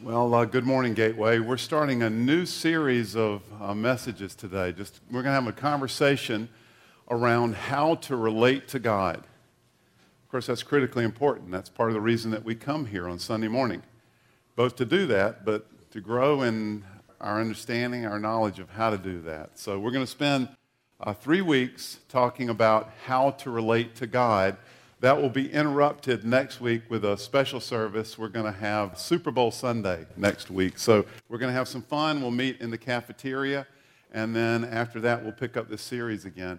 Well, uh, good morning, Gateway. We're starting a new series of uh, messages today. Just we're going to have a conversation around how to relate to God. Of course, that's critically important. That's part of the reason that we come here on Sunday morning, both to do that, but to grow in our understanding, our knowledge of how to do that. So we're going to spend uh, three weeks talking about how to relate to God that will be interrupted next week with a special service. We're going to have Super Bowl Sunday next week. So we're going to have some fun. We'll meet in the cafeteria. And then after that, we'll pick up this series again.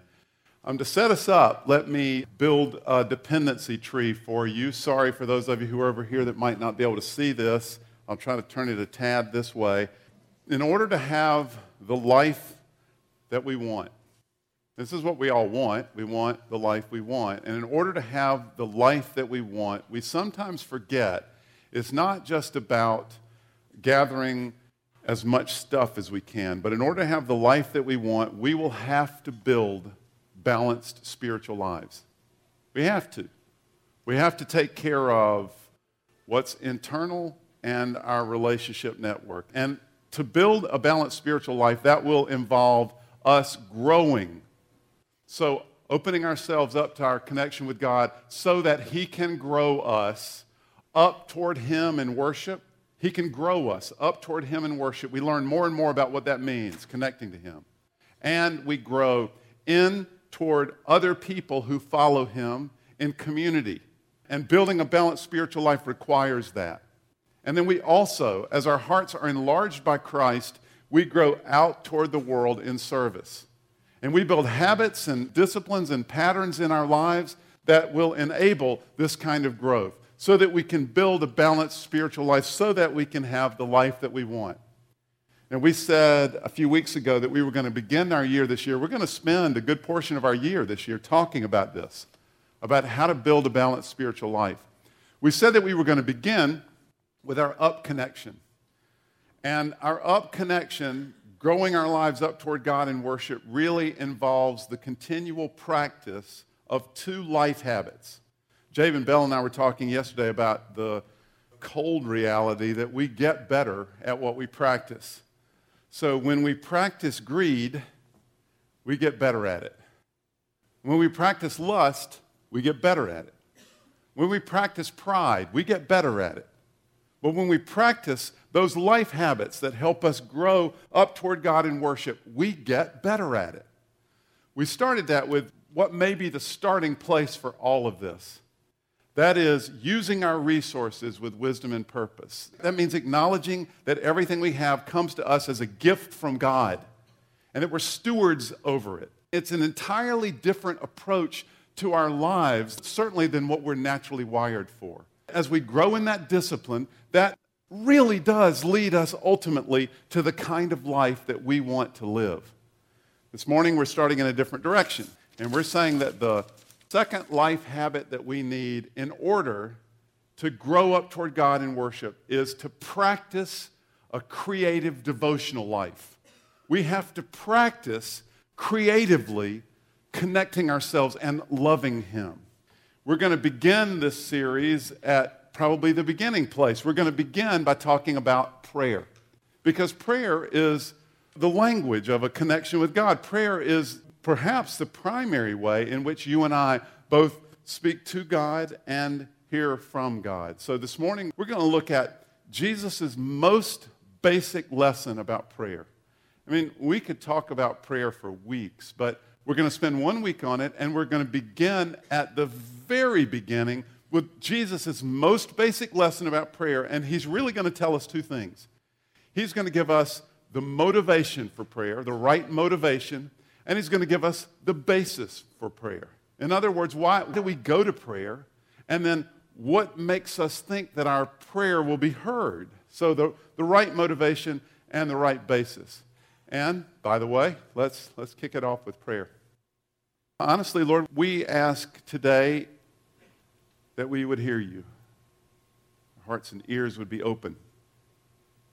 Um, to set us up, let me build a dependency tree for you. Sorry for those of you who are over here that might not be able to see this. I'll try to turn it a tad this way. In order to have the life that we want, this is what we all want. We want the life we want. And in order to have the life that we want, we sometimes forget it's not just about gathering as much stuff as we can, but in order to have the life that we want, we will have to build balanced spiritual lives. We have to. We have to take care of what's internal and our relationship network. And to build a balanced spiritual life, that will involve us growing so, opening ourselves up to our connection with God so that He can grow us up toward Him in worship. He can grow us up toward Him in worship. We learn more and more about what that means, connecting to Him. And we grow in toward other people who follow Him in community. And building a balanced spiritual life requires that. And then we also, as our hearts are enlarged by Christ, we grow out toward the world in service. And we build habits and disciplines and patterns in our lives that will enable this kind of growth so that we can build a balanced spiritual life so that we can have the life that we want. And we said a few weeks ago that we were going to begin our year this year. We're going to spend a good portion of our year this year talking about this, about how to build a balanced spiritual life. We said that we were going to begin with our up connection. And our up connection growing our lives up toward God in worship really involves the continual practice of two life habits. Javen Bell and I were talking yesterday about the cold reality that we get better at what we practice. So when we practice greed, we get better at it. When we practice lust, we get better at it. When we practice pride, we get better at it. But when we practice those life habits that help us grow up toward God in worship, we get better at it. We started that with what may be the starting place for all of this. That is, using our resources with wisdom and purpose. That means acknowledging that everything we have comes to us as a gift from God and that we're stewards over it. It's an entirely different approach to our lives, certainly than what we're naturally wired for. As we grow in that discipline, that really does lead us ultimately to the kind of life that we want to live. This morning, we're starting in a different direction, and we're saying that the second life habit that we need in order to grow up toward God in worship is to practice a creative devotional life. We have to practice creatively connecting ourselves and loving Him. We're going to begin this series at probably the beginning place. We're going to begin by talking about prayer because prayer is the language of a connection with God. Prayer is perhaps the primary way in which you and I both speak to God and hear from God. So this morning, we're going to look at Jesus' most basic lesson about prayer. I mean, we could talk about prayer for weeks, but we're going to spend one week on it, and we're going to begin at the very beginning with Jesus' most basic lesson about prayer, and he's really going to tell us two things. He's going to give us the motivation for prayer, the right motivation, and he's going to give us the basis for prayer. In other words, why do we go to prayer? And then what makes us think that our prayer will be heard? So the, the right motivation and the right basis. And by the way, let's, let's kick it off with prayer. Honestly, Lord, we ask today that we would hear you. Our hearts and ears would be open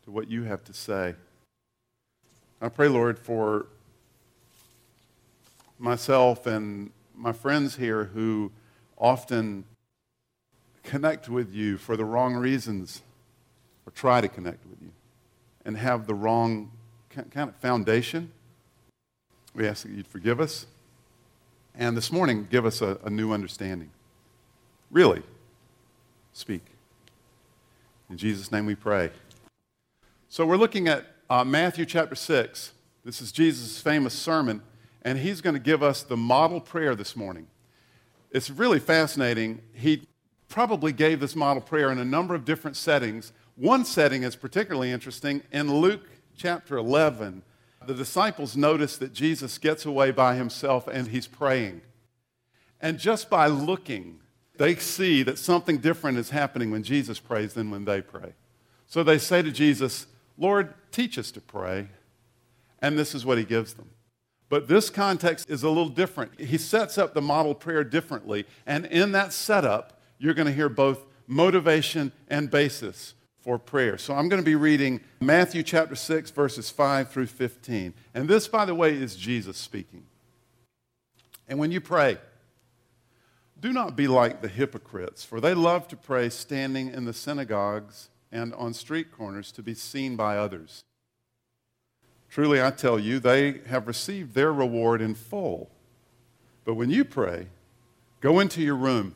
to what you have to say. I pray, Lord, for myself and my friends here who often connect with you for the wrong reasons. or try to connect with you and have the wrong kind of foundation, we ask that you'd forgive us. And this morning, give us a, a new understanding. Really, speak. In Jesus' name we pray. So we're looking at uh, Matthew chapter 6. This is Jesus' famous sermon, and he's going to give us the model prayer this morning. It's really fascinating. He probably gave this model prayer in a number of different settings. One setting is particularly interesting. In Luke chapter 11, the disciples notice that Jesus gets away by himself and he's praying. And just by looking, they see that something different is happening when Jesus prays than when they pray. So they say to Jesus, Lord, teach us to pray. And this is what he gives them. But this context is a little different. He sets up the model prayer differently. And in that setup, you're going to hear both motivation and basis for prayer. So I'm going to be reading Matthew chapter 6, verses 5 through 15. And this, by the way, is Jesus speaking. And when you pray, do not be like the hypocrites, for they love to pray standing in the synagogues and on street corners to be seen by others. Truly, I tell you, they have received their reward in full. But when you pray, go into your room,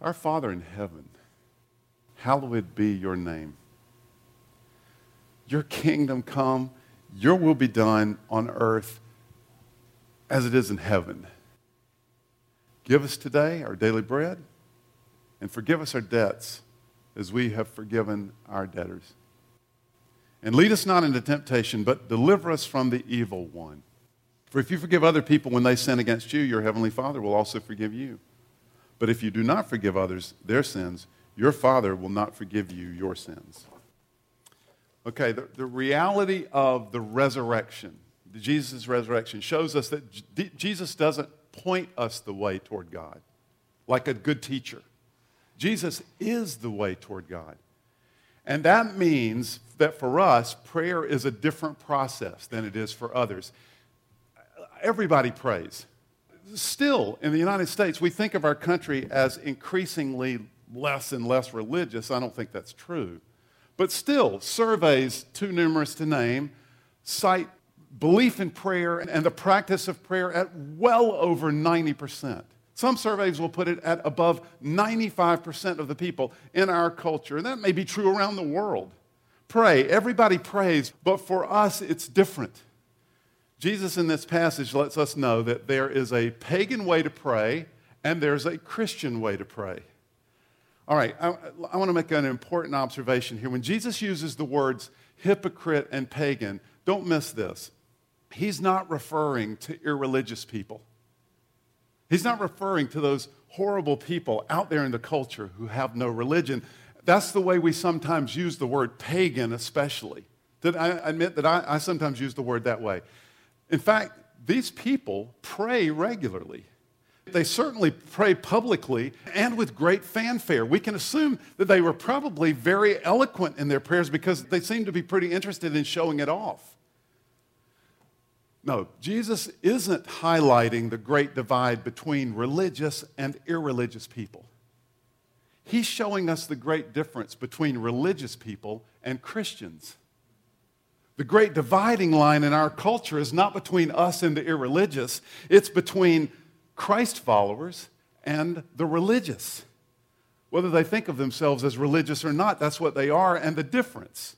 Our Father in heaven, hallowed be your name. Your kingdom come, your will be done on earth as it is in heaven. Give us today our daily bread, and forgive us our debts as we have forgiven our debtors. And lead us not into temptation, but deliver us from the evil one. For if you forgive other people when they sin against you, your heavenly Father will also forgive you. But if you do not forgive others their sins, your Father will not forgive you your sins. Okay, the, the reality of the resurrection, Jesus' resurrection, shows us that J- Jesus doesn't point us the way toward God, like a good teacher. Jesus is the way toward God. And that means that for us, prayer is a different process than it is for others. Everybody prays. Still, in the United States, we think of our country as increasingly less and less religious. I don't think that's true. But still, surveys, too numerous to name, cite belief in prayer and the practice of prayer at well over 90%. Some surveys will put it at above 95% of the people in our culture, and that may be true around the world. Pray. Everybody prays, but for us, it's different. Jesus in this passage lets us know that there is a pagan way to pray and there's a Christian way to pray. All right, I, I want to make an important observation here. When Jesus uses the words hypocrite and pagan, don't miss this he's not referring to irreligious people. He's not referring to those horrible people out there in the culture who have no religion. That's the way we sometimes use the word pagan, especially. That I admit that I, I sometimes use the word that way. In fact, these people pray regularly. They certainly pray publicly and with great fanfare. We can assume that they were probably very eloquent in their prayers because they seem to be pretty interested in showing it off. No, Jesus isn't highlighting the great divide between religious and irreligious people. He's showing us the great difference between religious people and Christians. The great dividing line in our culture is not between us and the irreligious, it's between Christ followers and the religious. Whether they think of themselves as religious or not, that's what they are, and the difference.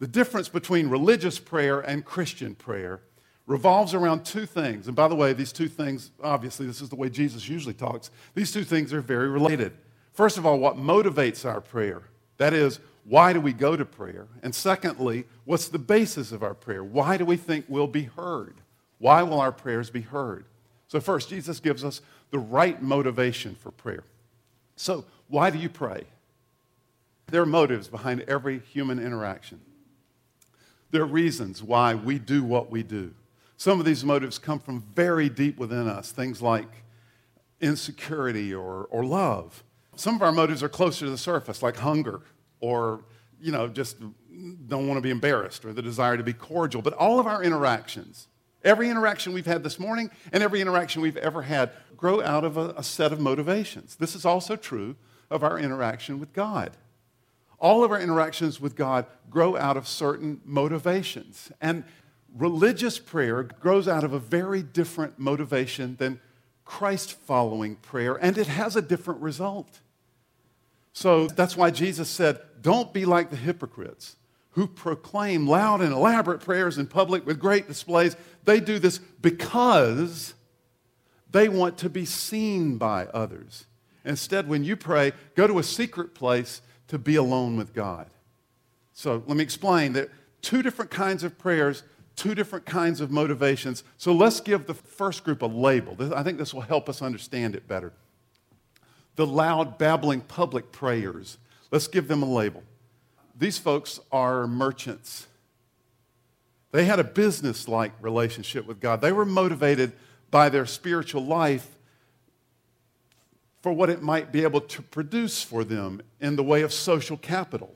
The difference between religious prayer and Christian prayer revolves around two things. And by the way, these two things, obviously, this is the way Jesus usually talks. These two things are very related. First of all, what motivates our prayer? That is, why do we go to prayer? And secondly, what's the basis of our prayer? Why do we think we'll be heard? Why will our prayers be heard? So, first, Jesus gives us the right motivation for prayer. So, why do you pray? There are motives behind every human interaction. There are reasons why we do what we do. Some of these motives come from very deep within us, things like insecurity or, or love. Some of our motives are closer to the surface, like hunger or, you know, just don't want to be embarrassed or the desire to be cordial. But all of our interactions, every interaction we've had this morning and every interaction we've ever had, grow out of a, a set of motivations. This is also true of our interaction with God. All of our interactions with God grow out of certain motivations. And religious prayer grows out of a very different motivation than Christ following prayer, and it has a different result. So that's why Jesus said, Don't be like the hypocrites who proclaim loud and elaborate prayers in public with great displays. They do this because they want to be seen by others. Instead, when you pray, go to a secret place to be alone with God. So let me explain that two different kinds of prayers, two different kinds of motivations. So let's give the first group a label. I think this will help us understand it better the loud, babbling public prayers. Let's give them a label. These folks are merchants. They had a business like relationship with God. They were motivated by their spiritual life for what it might be able to produce for them in the way of social capital.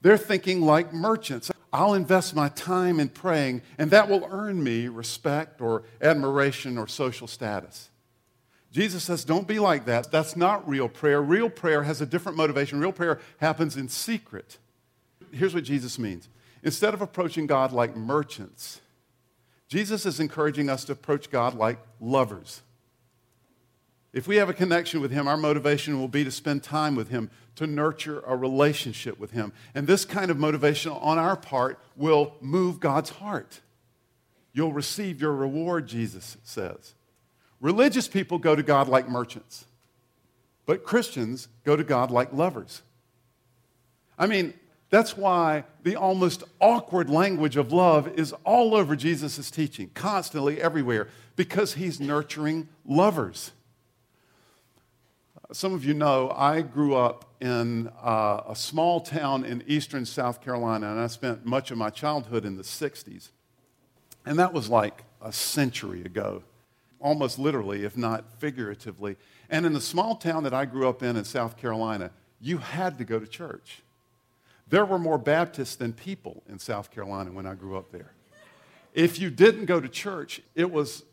They're thinking like merchants. I'll invest my time in praying, and that will earn me respect or admiration or social status. Jesus says, don't be like that. That's not real prayer. Real prayer has a different motivation. Real prayer happens in secret. Here's what Jesus means instead of approaching God like merchants, Jesus is encouraging us to approach God like lovers. If we have a connection with Him, our motivation will be to spend time with Him, to nurture a relationship with Him. And this kind of motivation on our part will move God's heart. You'll receive your reward, Jesus says. Religious people go to God like merchants, but Christians go to God like lovers. I mean, that's why the almost awkward language of love is all over Jesus' teaching, constantly everywhere, because he's nurturing lovers. Some of you know I grew up in uh, a small town in eastern South Carolina, and I spent much of my childhood in the 60s. And that was like a century ago almost literally, if not figuratively. And in the small town that I grew up in in South Carolina, you had to go to church. There were more Baptists than people in South Carolina when I grew up there. If you didn't go to church, it was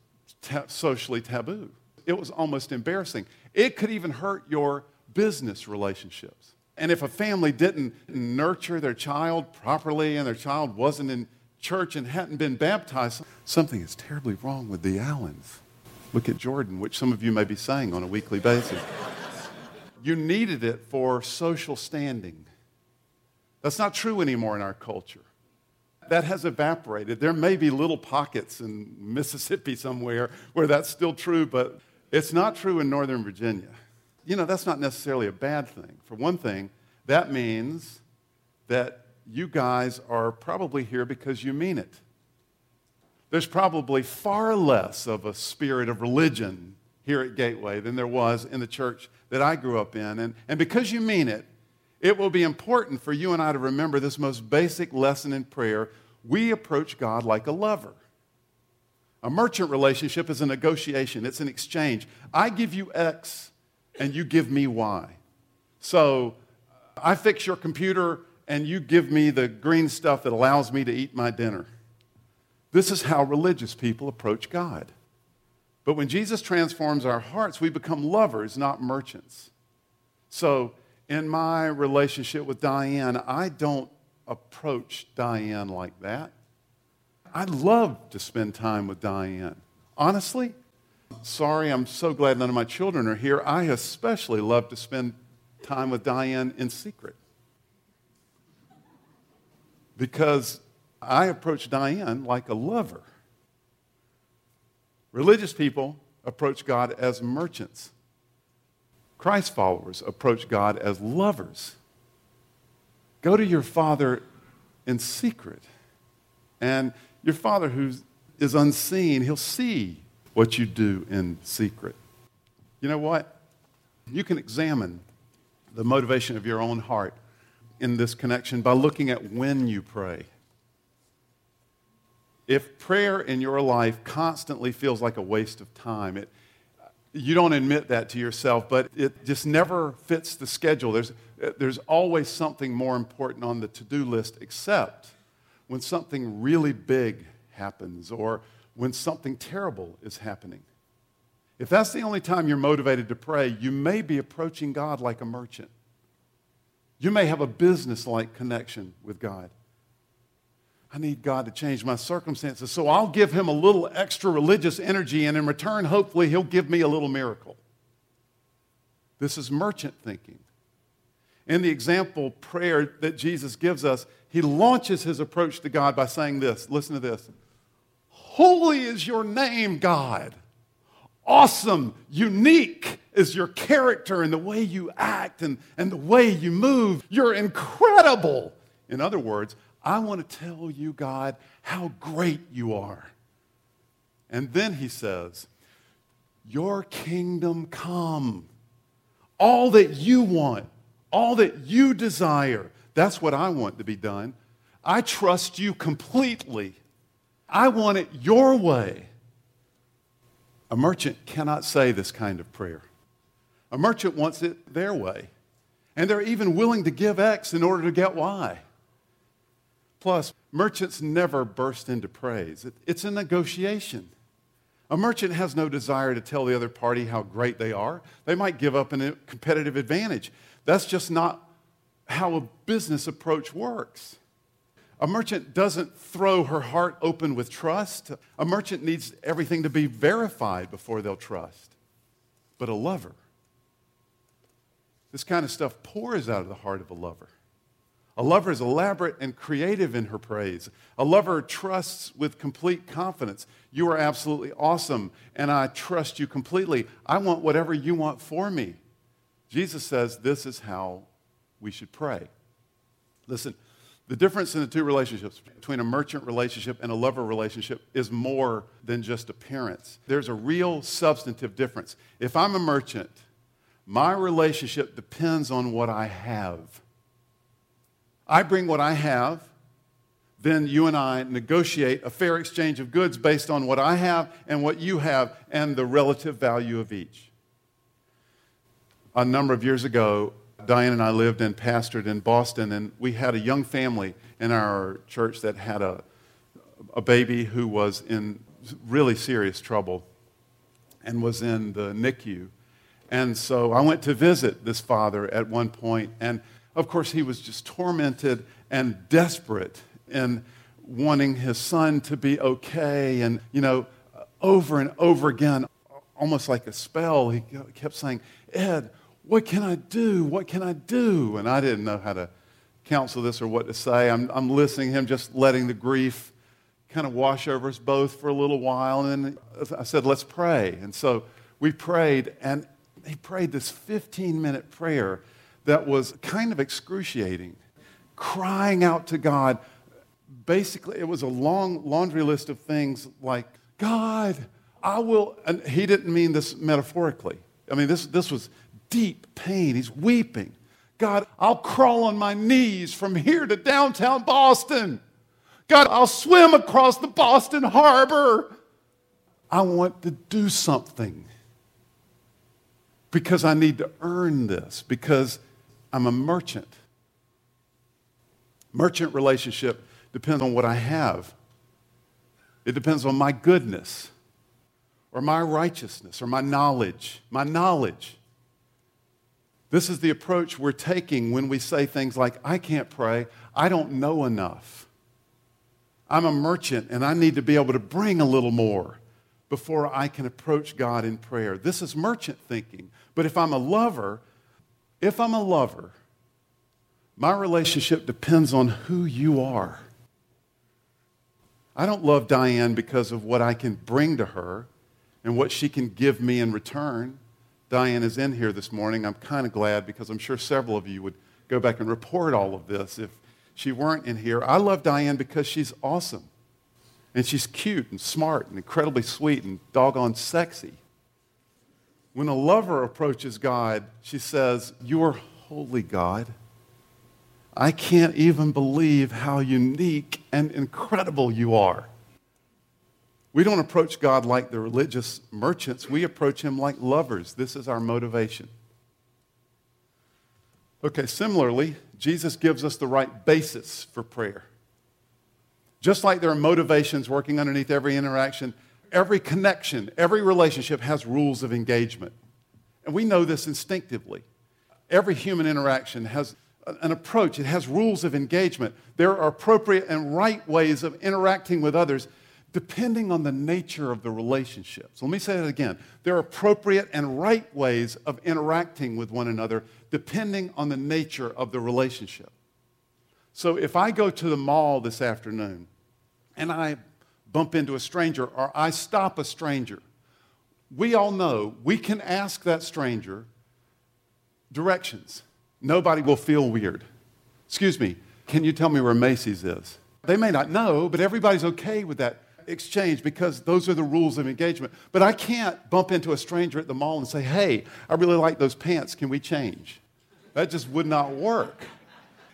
ta- socially taboo. It was almost embarrassing. It could even hurt your business relationships. And if a family didn't nurture their child properly and their child wasn't in church and hadn't been baptized, something is terribly wrong with the Allens. Look at Jordan, which some of you may be saying on a weekly basis. you needed it for social standing. That's not true anymore in our culture. That has evaporated. There may be little pockets in Mississippi somewhere where that's still true, but it's not true in Northern Virginia. You know, that's not necessarily a bad thing. For one thing, that means that you guys are probably here because you mean it there's probably far less of a spirit of religion here at Gateway than there was in the church that I grew up in. And, and because you mean it, it will be important for you and I to remember this most basic lesson in prayer. We approach God like a lover. A merchant relationship is a negotiation, it's an exchange. I give you X and you give me Y. So I fix your computer and you give me the green stuff that allows me to eat my dinner. This is how religious people approach God. But when Jesus transforms our hearts, we become lovers, not merchants. So, in my relationship with Diane, I don't approach Diane like that. I love to spend time with Diane. Honestly, sorry, I'm so glad none of my children are here. I especially love to spend time with Diane in secret. Because I approach Diane like a lover. Religious people approach God as merchants. Christ followers approach God as lovers. Go to your father in secret. And your father, who is unseen, he'll see what you do in secret. You know what? You can examine the motivation of your own heart in this connection by looking at when you pray. If prayer in your life constantly feels like a waste of time, it, you don't admit that to yourself, but it just never fits the schedule. There's, there's always something more important on the to do list, except when something really big happens or when something terrible is happening. If that's the only time you're motivated to pray, you may be approaching God like a merchant. You may have a business like connection with God. I need God to change my circumstances, so I'll give him a little extra religious energy, and in return, hopefully, he'll give me a little miracle. This is merchant thinking. In the example prayer that Jesus gives us, he launches his approach to God by saying this listen to this Holy is your name, God. Awesome, unique is your character and the way you act and, and the way you move. You're incredible. In other words, I want to tell you, God, how great you are. And then he says, Your kingdom come. All that you want, all that you desire, that's what I want to be done. I trust you completely. I want it your way. A merchant cannot say this kind of prayer. A merchant wants it their way. And they're even willing to give X in order to get Y. Plus, merchants never burst into praise, it's a negotiation. A merchant has no desire to tell the other party how great they are. They might give up a competitive advantage. That's just not how a business approach works. A merchant doesn't throw her heart open with trust. A merchant needs everything to be verified before they'll trust. But a lover, this kind of stuff pours out of the heart of a lover. A lover is elaborate and creative in her praise. A lover trusts with complete confidence. You are absolutely awesome, and I trust you completely. I want whatever you want for me. Jesus says this is how we should pray. Listen, the difference in the two relationships between a merchant relationship and a lover relationship is more than just appearance. There's a real substantive difference. If I'm a merchant, my relationship depends on what I have. I bring what I have, then you and I negotiate a fair exchange of goods based on what I have and what you have and the relative value of each. A number of years ago, Diane and I lived and pastored in Boston, and we had a young family in our church that had a, a baby who was in really serious trouble and was in the NICU. And so I went to visit this father at one point, and of course, he was just tormented and desperate in wanting his son to be okay. And, you know, over and over again, almost like a spell, he kept saying, Ed, what can I do? What can I do? And I didn't know how to counsel this or what to say. I'm, I'm listening him, just letting the grief kind of wash over us both for a little while. And then I said, let's pray. And so we prayed, and he prayed this 15 minute prayer that was kind of excruciating, crying out to God. Basically, it was a long laundry list of things like, God, I will. And he didn't mean this metaphorically. I mean, this, this was deep pain. He's weeping. God, I'll crawl on my knees from here to downtown Boston. God, I'll swim across the Boston Harbor. I want to do something because I need to earn this, because I'm a merchant. Merchant relationship depends on what I have. It depends on my goodness or my righteousness or my knowledge. My knowledge. This is the approach we're taking when we say things like, I can't pray, I don't know enough. I'm a merchant and I need to be able to bring a little more before I can approach God in prayer. This is merchant thinking. But if I'm a lover, if I'm a lover, my relationship depends on who you are. I don't love Diane because of what I can bring to her and what she can give me in return. Diane is in here this morning. I'm kind of glad because I'm sure several of you would go back and report all of this if she weren't in here. I love Diane because she's awesome. And she's cute and smart and incredibly sweet and doggone sexy. When a lover approaches God, she says, You are holy, God. I can't even believe how unique and incredible you are. We don't approach God like the religious merchants, we approach Him like lovers. This is our motivation. Okay, similarly, Jesus gives us the right basis for prayer. Just like there are motivations working underneath every interaction, every connection, every relationship has rules of engagement. And we know this instinctively. Every human interaction has an approach, it has rules of engagement. There are appropriate and right ways of interacting with others depending on the nature of the relationship. So let me say that again. There are appropriate and right ways of interacting with one another depending on the nature of the relationship. So if I go to the mall this afternoon and I bump into a stranger or I stop a stranger, we all know we can ask that stranger directions. Nobody will feel weird. Excuse me, can you tell me where Macy's is? They may not know, but everybody's okay with that exchange because those are the rules of engagement. But I can't bump into a stranger at the mall and say, hey, I really like those pants. Can we change? That just would not work.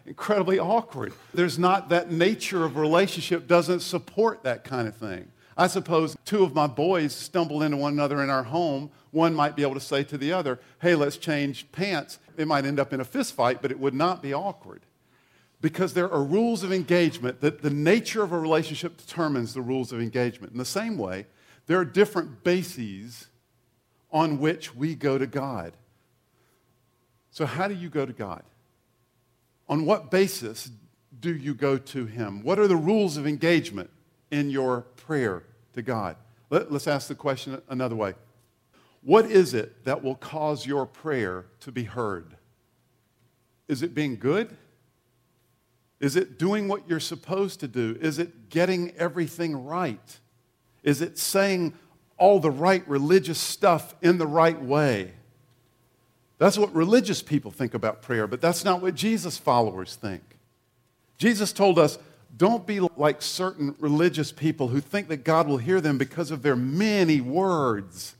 Incredibly awkward. There's not that nature of relationship doesn't support that kind of thing. I suppose two of my boys stumble into one another in our home. One might be able to say to the other, hey, let's change pants. It might end up in a fist fight, but it would not be awkward. Because there are rules of engagement that the nature of a relationship determines the rules of engagement. In the same way, there are different bases on which we go to God. So, how do you go to God? On what basis do you go to Him? What are the rules of engagement in your prayer to God? Let, us ask the question another way What is it that will cause your prayer to be heard? Is it being good? Is it doing what you're supposed to do? Is it getting everything right? Is it saying all the right religious stuff in the right way? That's what religious people think about prayer, but that's not what Jesus followers think. Jesus told us don't be like certain religious people who think that God will hear them because of their many words.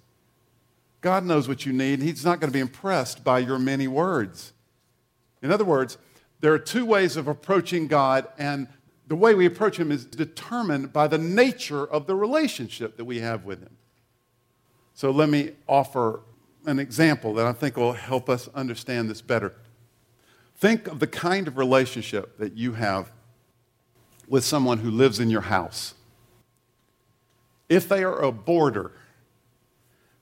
God knows what you need, He's not going to be impressed by your many words. In other words, there are two ways of approaching God, and the way we approach Him is determined by the nature of the relationship that we have with Him. So let me offer an example that I think will help us understand this better. Think of the kind of relationship that you have with someone who lives in your house. If they are a boarder,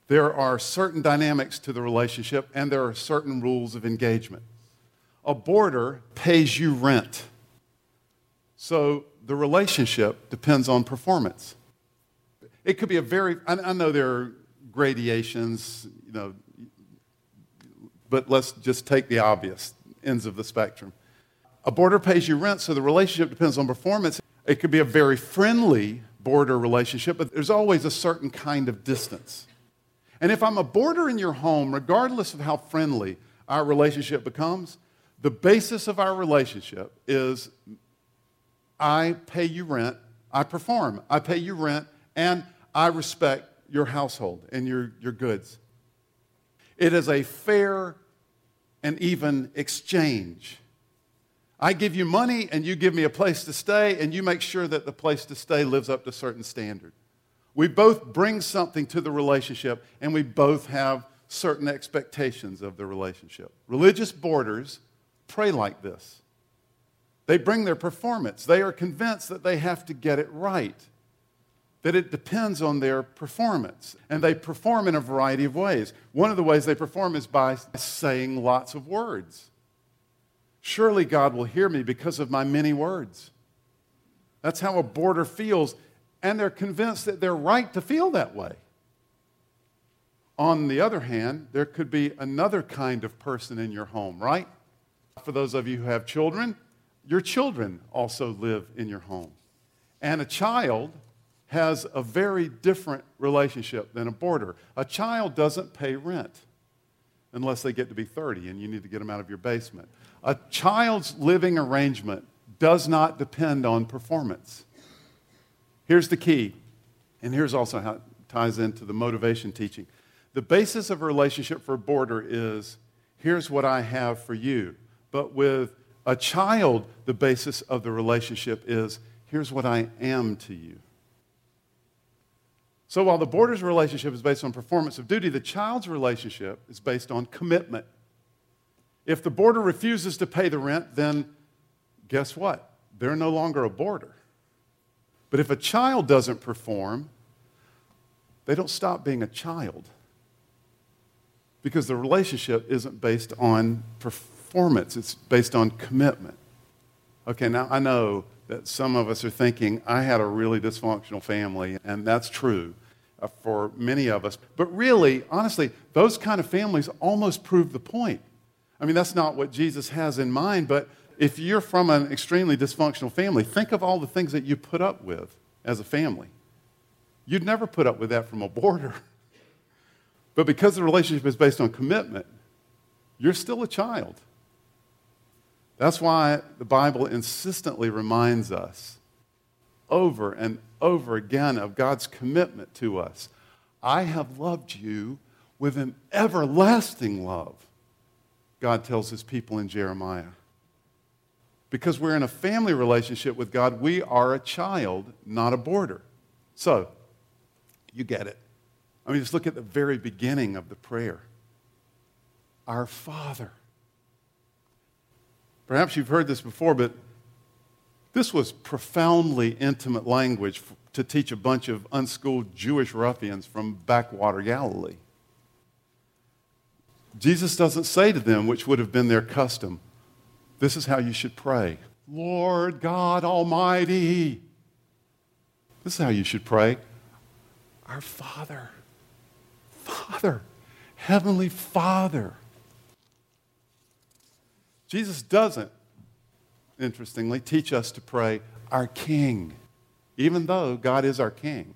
there are certain dynamics to the relationship and there are certain rules of engagement a boarder pays you rent. So the relationship depends on performance. It could be a very, I, know there are gradations, you know, but let's just take the obvious ends of the spectrum. A boarder pays you rent, so the relationship depends on performance. It could be a very friendly boarder relationship, but there's always a certain kind of distance. And if I'm a boarder in your home, regardless of how friendly our relationship becomes, the basis of our relationship is I pay you rent, I perform, I pay you rent, and I respect your household and your, your goods. It is a fair and even exchange. I give you money and you give me a place to stay, and you make sure that the place to stay lives up to a certain standard. We both bring something to the relationship, and we both have certain expectations of the relationship. Religious boarders pray like this. They bring their performance. They are convinced that they have to get it right, that it depends on their performance. And they perform in a variety of ways. One of the ways they perform is by saying lots of words. Surely God will hear me because of my many words. That's how a boarder feels, and they're convinced that they're right to feel that way. On the other hand, there could be another kind of person in your home, right? For those of you who have children, your children also live in your home. And a child has a very different relationship than a boarder. A child doesn't pay rent unless they get to be 30 and you need to get them out of your basement. A child's living arrangement does not depend on performance. Here's the key, and here's also how it ties into the motivation teaching. The basis of a relationship for a boarder is here's what I have for you but with A child, the basis of the relationship is here's what I am to you. So while the boarder's relationship is based on performance of duty, the child's relationship is based on commitment. If the boarder refuses to pay the rent, then guess what? They're no longer a boarder. But if a child doesn't perform, they don't stop being a child because the relationship isn't based on performance, it's based on commitment. Okay, now I know that some of us are thinking, I had a really dysfunctional family, and that's true Uh, for many of us. But really, honestly, those kind of families almost prove the point. I mean, that's not what Jesus has in mind, but if you're from an extremely dysfunctional family, think of all the things that you put up with as a family. You'd never put up with that from a boarder. But because the relationship is based on commitment, you're still a child. That's why the Bible insistently reminds us over and over again of God's commitment to us. I have loved you with an everlasting love, God tells his people in Jeremiah. Because we're in a family relationship with God, we are a child, not a boarder. So, you get it. I mean, just look at the very beginning of the prayer Our Father. Perhaps you've heard this before, but this was profoundly intimate language to teach a bunch of unschooled Jewish ruffians from backwater Galilee. Jesus doesn't say to them, which would have been their custom, this is how you should pray Lord God Almighty. This is how you should pray Our Father. Father, Heavenly Father. Jesus doesn't, interestingly, teach us to pray, Our King, even though God is our King.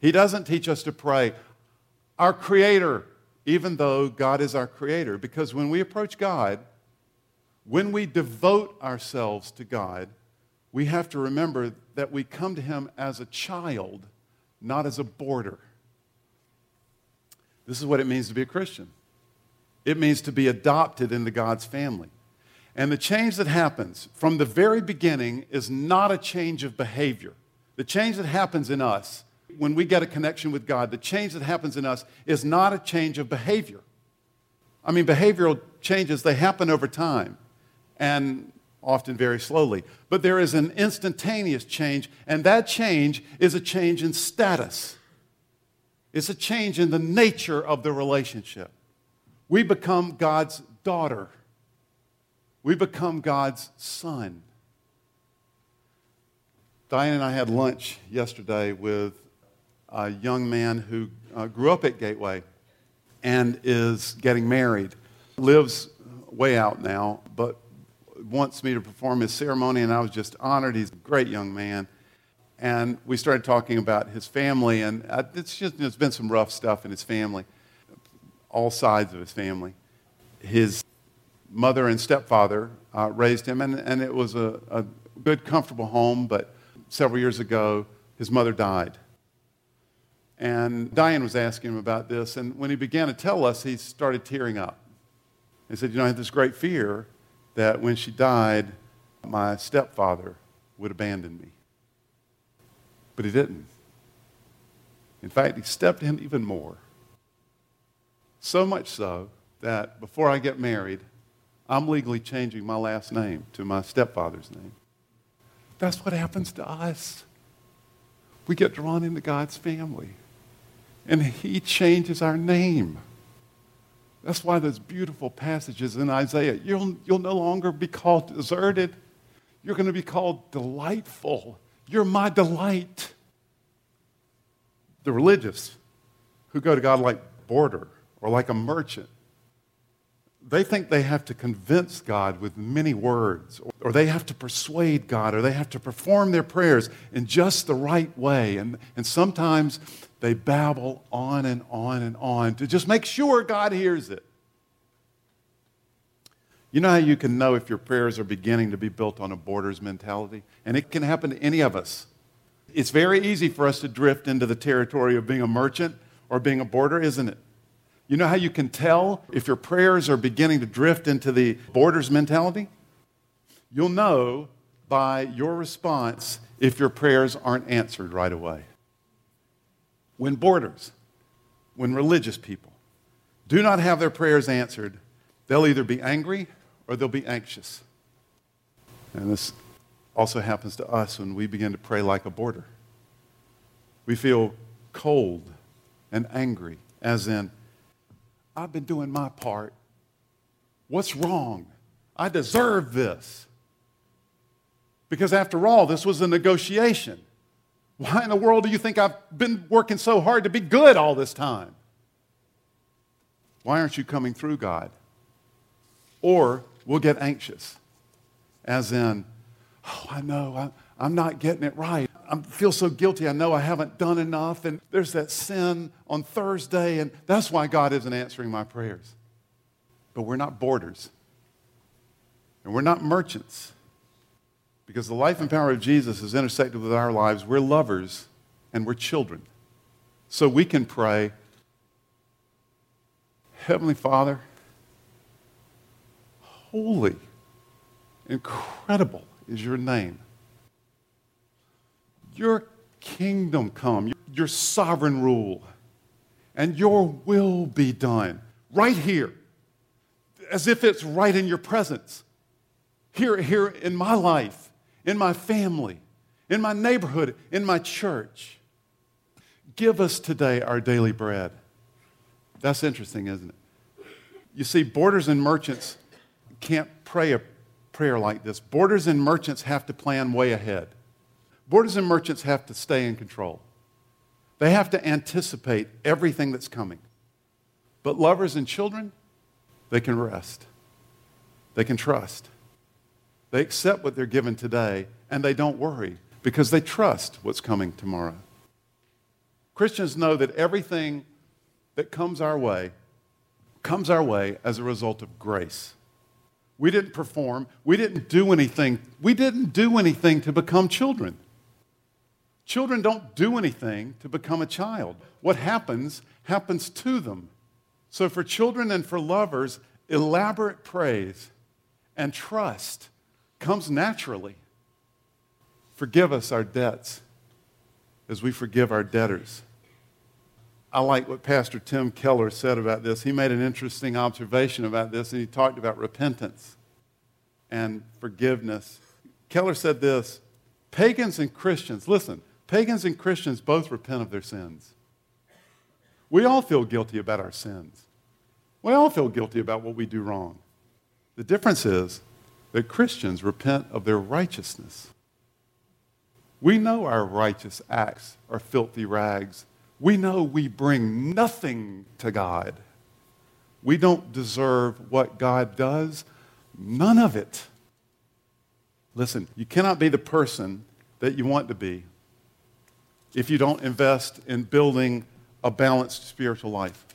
He doesn't teach us to pray, Our Creator, even though God is our Creator. Because when we approach God, when we devote ourselves to God, we have to remember that we come to Him as a child, not as a boarder. This is what it means to be a Christian it means to be adopted into God's family. And the change that happens from the very beginning is not a change of behavior. The change that happens in us when we get a connection with God, the change that happens in us is not a change of behavior. I mean, behavioral changes, they happen over time and often very slowly. But there is an instantaneous change, and that change is a change in status. It's a change in the nature of the relationship. We become God's daughter. We become God's son. Diane and I had lunch yesterday with a young man who uh, grew up at Gateway and is getting married. Lives way out now, but wants me to perform his ceremony, and I was just honored. He's a great young man. And we started talking about his family, and it's just, there's been some rough stuff in his family, all sides of his family. His mother and stepfather uh, raised him, and, and it was a, a good, comfortable home, but several years ago, his mother died. And Diane was asking him about this, and when he began to tell us, he started tearing up. He said, You know, I had this great fear that when she died, my stepfather would abandon me. But he didn't. In fact, he stepped in even more. So much so that before I get married, I'm legally changing my last name to my stepfather's name. That's what happens to us. We get drawn into God's family, and He changes our name. That's why those beautiful passages in Isaiah you'll, you'll no longer be called deserted, you're going to be called delightful. You're my delight. The religious who go to God like boarder or like a merchant, they think they have to convince God with many words, or they have to persuade God, or they have to perform their prayers in just the right way. And, and sometimes they babble on and on and on to just make sure God hears it. You know how you can know if your prayers are beginning to be built on a boarders mentality? And it can happen to any of us. It's very easy for us to drift into the territory of being a merchant or being a boarder, isn't it? You know how you can tell if your prayers are beginning to drift into the boarders mentality? You'll know by your response if your prayers aren't answered right away. When boarders, when religious people do not have their prayers answered, they'll either be angry or they'll be anxious. And this also happens to us when we begin to pray like a boarder. We feel cold and angry, as in, I've been doing my part. What's wrong? I deserve this. Because after all, this was a negotiation. Why in the world do you think I've been working so hard to be good all this time? Why aren't you coming through, God? Or we'll get anxious, as in, oh, I know, I'm not getting it right. I feel so guilty. I know I haven't done enough. And there's that sin on Thursday, and that's why God isn't answering my prayers. But we're not boarders, and we're not merchants. Because the life and power of Jesus is intersected with our lives. We're lovers and we're children. So we can pray, Heavenly Father, holy, incredible is your name. Your kingdom come, your sovereign rule, and your will be done right here, as if it's right in your presence, here, here in my life in my family, in my neighborhood, in my church. Give us today our daily bread. That's interesting, isn't it? You see, boarders and merchants can't pray a prayer like this. Boarders and merchants have to plan way ahead. Boarders and merchants have to stay in control. They have to anticipate everything that's coming. But lovers and children, they can rest. They can trust. They accept what they're given today and they don't worry because they trust what's coming tomorrow. Christians know that everything that comes our way comes our way as a result of grace. We didn't perform, we didn't do anything. We didn't do anything to become children. Children don't do anything to become a child. What happens, happens to them. So, for children and for lovers, elaborate praise and trust comes naturally. Forgive us our debts as we forgive our debtors. I like what Pastor Tim Keller said about this. He made an interesting observation about this, and he talked about repentance and forgiveness. Keller said this Pagans and Christians, listen, pagans and Christians both repent of their sins. We all feel guilty about our sins. We all feel guilty about what we do wrong. The difference is that Christians repent of their righteousness. We know our righteous acts are filthy rags. We know we bring nothing to God. We don't deserve what God does, none of it. Listen, you cannot be the person that you want to be if you don't invest in building a balanced spiritual life.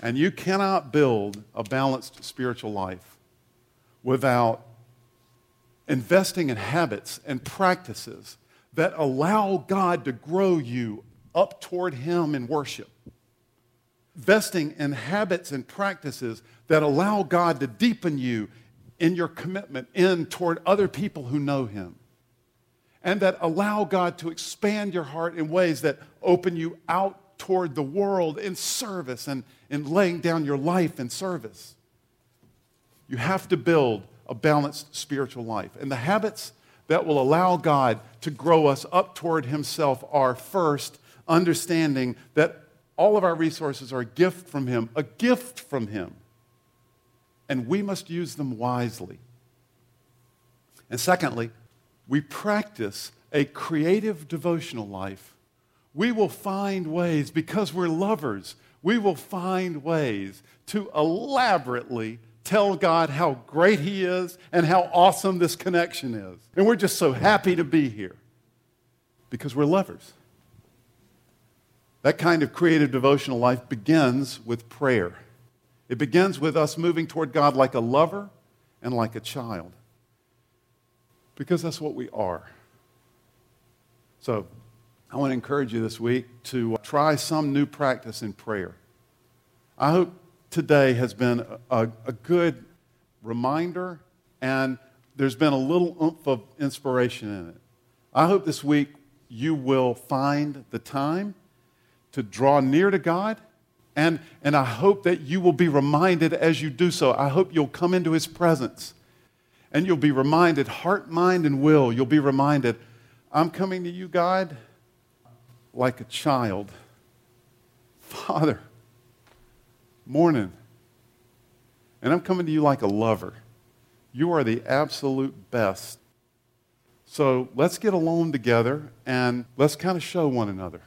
And you cannot build a balanced spiritual life without investing in habits and practices that allow God to grow you up toward Him in worship. Investing in habits and practices that allow God to deepen you in your commitment in toward other people who know Him. And that allow God to expand your heart in ways that open you out toward the world in service and in laying down your life in service. You have to build a balanced spiritual life. And the habits that will allow God to grow us up toward Himself are first, understanding that all of our resources are a gift from Him, a gift from Him. And we must use them wisely. And secondly, we practice a creative devotional life. We will find ways, because we're lovers, we will find ways to elaborately tell God how great He is and how awesome this connection is. And we're just so happy to be here because we're lovers. That kind of creative devotional life begins with prayer. It begins with us moving toward God like a lover and like a child because that's what we are. So, I want to encourage you this week to uh, try some new practice in prayer. I hope today has been a, a good reminder and there's been a little oomph of inspiration in it. I hope this week you will find the time to draw near to God. And, and I hope that you will be reminded as you do so. I hope you'll come into His presence and you'll be reminded, heart, mind, and will, you'll be reminded, I'm coming to you, God, like a child. Father, morning. And I'm coming to you like a lover. You are the absolute best. So let's get alone together and let's kind of show one another.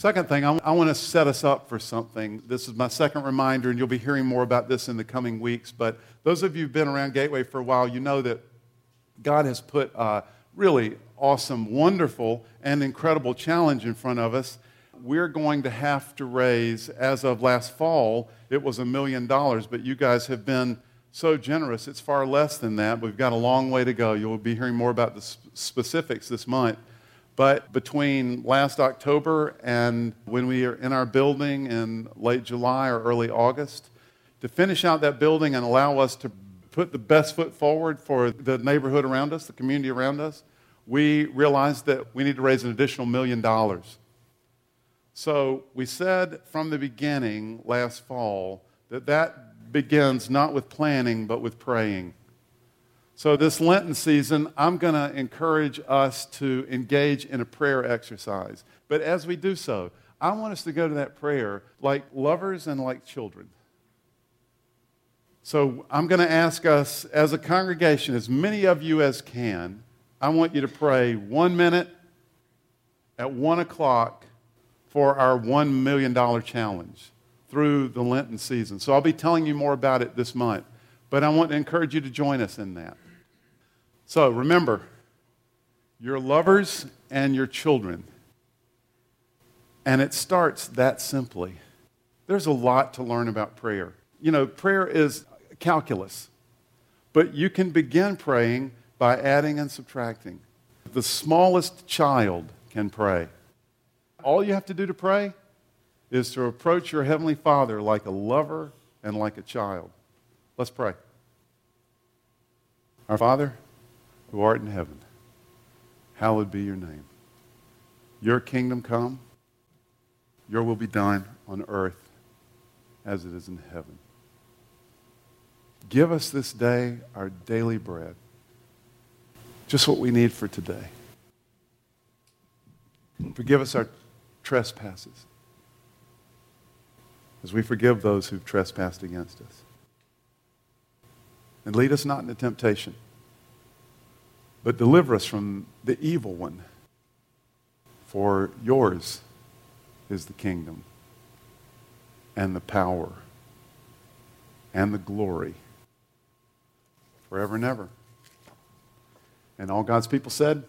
Second thing, I want to set us up for something. This is my second reminder, and you'll be hearing more about this in the coming weeks. But those of you who've been around Gateway for a while, you know that God has put a really awesome, wonderful, and incredible challenge in front of us. We're going to have to raise, as of last fall, it was a million dollars, but you guys have been so generous. It's far less than that. We've got a long way to go. You'll be hearing more about the specifics this month. But between last October and when we are in our building in late July or early August, to finish out that building and allow us to put the best foot forward for the neighborhood around us, the community around us, we realized that we need to raise an additional million dollars. So we said from the beginning last fall that that begins not with planning, but with praying. So, this Lenten season, I'm going to encourage us to engage in a prayer exercise. But as we do so, I want us to go to that prayer like lovers and like children. So, I'm going to ask us as a congregation, as many of you as can, I want you to pray one minute at one o'clock for our $1 million challenge through the Lenten season. So, I'll be telling you more about it this month. But I want to encourage you to join us in that. So remember, your lovers and your children. And it starts that simply. There's a lot to learn about prayer. You know, prayer is calculus, but you can begin praying by adding and subtracting. The smallest child can pray. All you have to do to pray is to approach your Heavenly Father like a lover and like a child. Let's pray. Our Father, who art in heaven, hallowed be your name. Your kingdom come, your will be done on earth as it is in heaven. Give us this day our daily bread, just what we need for today. Forgive us our trespasses as we forgive those who've trespassed against us. And lead us not into temptation but deliver us from the evil one. For yours is the kingdom and the power and the glory forever and ever. And all God's people said,